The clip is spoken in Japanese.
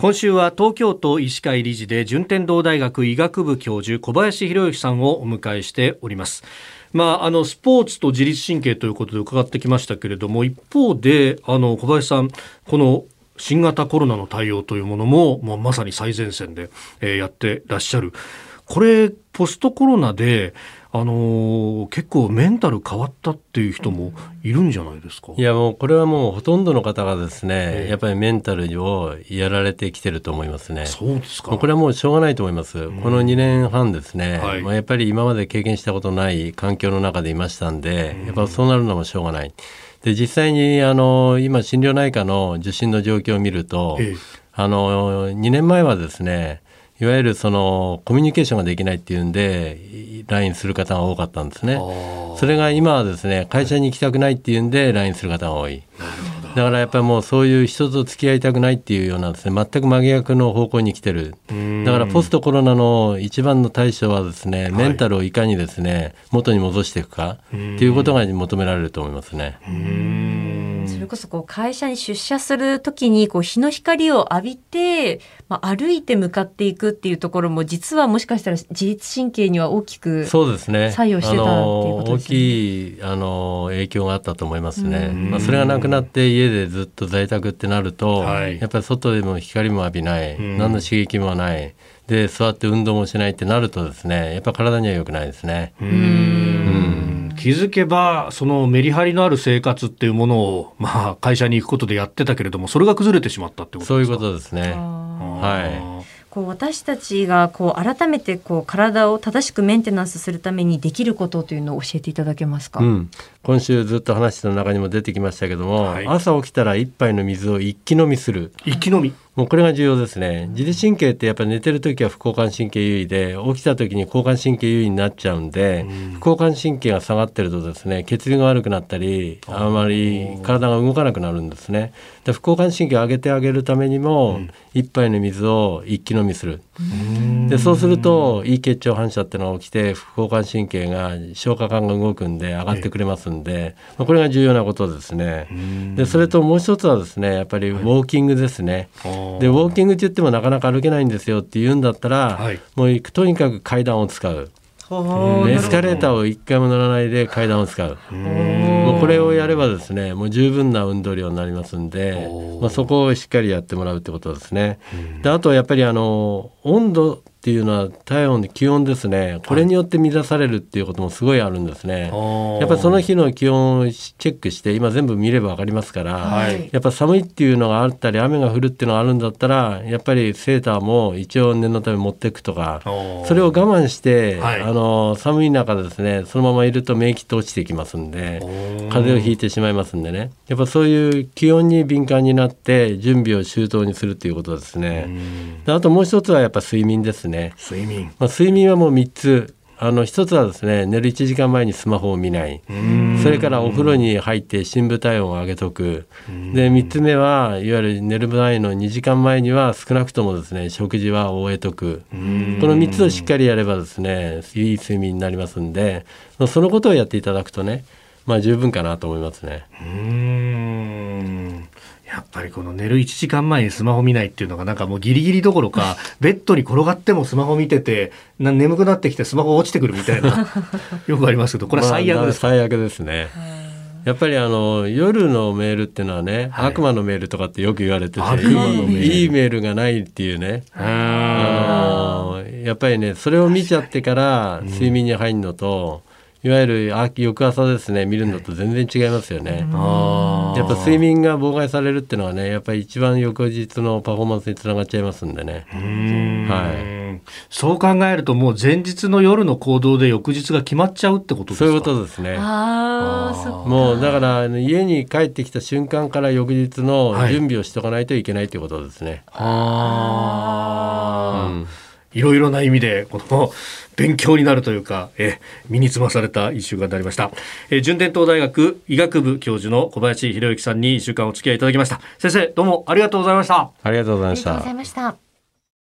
今週は東京都医師会理事で順天堂大学医学部教授小林博之さんをお迎えしております。まあ、あのスポーツと自律神経ということで伺ってきましたけれども一方であの小林さんこの新型コロナの対応というものも、まあ、まさに最前線で、えー、やってらっしゃる。これポストコロナであのー、結構メンタル変わったっていう人もいるんじゃないですか？いやもうこれはもうほとんどの方がですね、やっぱりメンタルをやられてきてると思いますね。そうですか。これはもうしょうがないと思います。うん、この2年半ですね、はい、まあ、やっぱり今まで経験したことない環境の中でいましたんで、やっぱそうなるのもしょうがない。で実際にあの今心療内科の受診の状況を見ると、ええ、あの2年前はですねいわゆるそのコミュニケーションができないっていうんで LINE する方が多かったんですね。それが今はですね会社に行きたくないっていうんで LINE する方が多い。だからやっぱりもうそういう人と付き合いたくないっていうようなですね全く真逆の方向に来てるだからポストコロナの一番の対処はですねメンタルをいかにですね元に戻していくかっていうことが求められると思いますね。それこそこう会社に出社するときにこう日の光を浴びて、まあ、歩いて向かっていくっていうところも実はもしかしたら自律神経には大きくそうですね。作用してたっていうことですね。大きいあの影響があったと思いますね。まあ、それがなくなって家でずっと在宅ってなると、はい、やっぱり外でも光も浴びない、何の刺激もない。で座って運動もしないってなるとですねやっぱ体には良くないですね。うん気づけばそのメリハリのある生活っていうものを、まあ、会社に行くことでやってたけれどもそれが崩れてしまったってことですか？そういうことですね。はい。こう私たちがこう改めてこう体を正しくメンテナンスするためにできることというのを教えていただけますか、うん、今週ずっと話の中にも出てきましたけども、はい、朝起きたら一杯の水を一気飲みする。一気飲みもうこれが重要ですね。自律神経ってやっぱり寝てる時は副交感神経優位で起きた時に交感神経優位になっちゃうんで、うん、副交感神経が下がってるとですね血流が悪くなったりあまり体が動かなくなるんですね。で副交感神経を上げてあげるためにも、うん、一杯の水を一気飲みする。でそうするといい血腸反射っていうのが起きて副交感神経が消化管が動くんで上がってくれますんで、まあ、これが重要なことですね。でそれともう一つはですねやっぱりウォーキングですね、はいでウォーキングって言ってもなかなか歩けないんですよって言うんだったら、はい、もうとにかく階段を使う。エスカレーターを一回も乗らないで階段を使う。もうこれをやればですねもう十分な運動量になりますんで、まあ、そこをしっかりやってもらうってことですね。であとやっぱりあの温度っていうのは体温気温ですね。これによって乱されるっていうこともすごいあるんですね、はい、やっぱりその日の気温をチェックして今全部見れば分かりますから、はい、やっぱ寒いっていうのがあったり雨が降るっていうのがあるんだったらやっぱりセーターも一応念のため持っていくとかそれを我慢して、はい、あの寒い中ですねそのままいると免疫って落ちてきますんで風邪をひいてしまいますんでね。やっぱそういう気温に敏感になって準備を周到にするっていうことですね。あともう一つはやっぱ睡眠ですね睡眠、まあ、睡眠はもう3つ。あの一つはですね寝る1時間前にスマホを見ない。それからお風呂に入って深部体温を上げとく。で3つ目はいわゆる寝る前の2時間前には少なくともですね食事は終えとく。この3つをしっかりやればですねいい睡眠になりますんでそのことをやっていただくとねまあ十分かなと思いますね。うんやっぱりこの寝る1時間前にスマホ見ないっていうのがなんかもうギリギリどころか ベッドに転がってもスマホ見ててな眠くなってきてスマホ落ちてくるみたいな。よくありますけどこれは最悪です、まあ、最悪ですね。やっぱりあの夜のメールっていうのはね、はい、悪魔のメールとかってよく言われてていいメールがないっていうね。あのやっぱりねそれを見ちゃってから睡眠に入るのと、いわゆる翌朝ですね。見るのと全然違いますよね。やっぱ睡眠が妨害されるっていうのはねやっぱり一番翌日のパフォーマンスにつながっちゃいますんでね。はい、そう考えるともう前日の夜の行動で翌日が決まっちゃうってことですか？そういうことですね。あもうだから家に帰ってきた瞬間から翌日の準備をしとかないといけないということですね。はい、うんいろいろな意味で、この勉強になるというか、え身につまされた一週間になりました。え順天堂大学医学部教授の小林博之さんに一週間お付き合いいただきました。先生、どうもありがとうございました。ありがとうございました。ありがとうございました。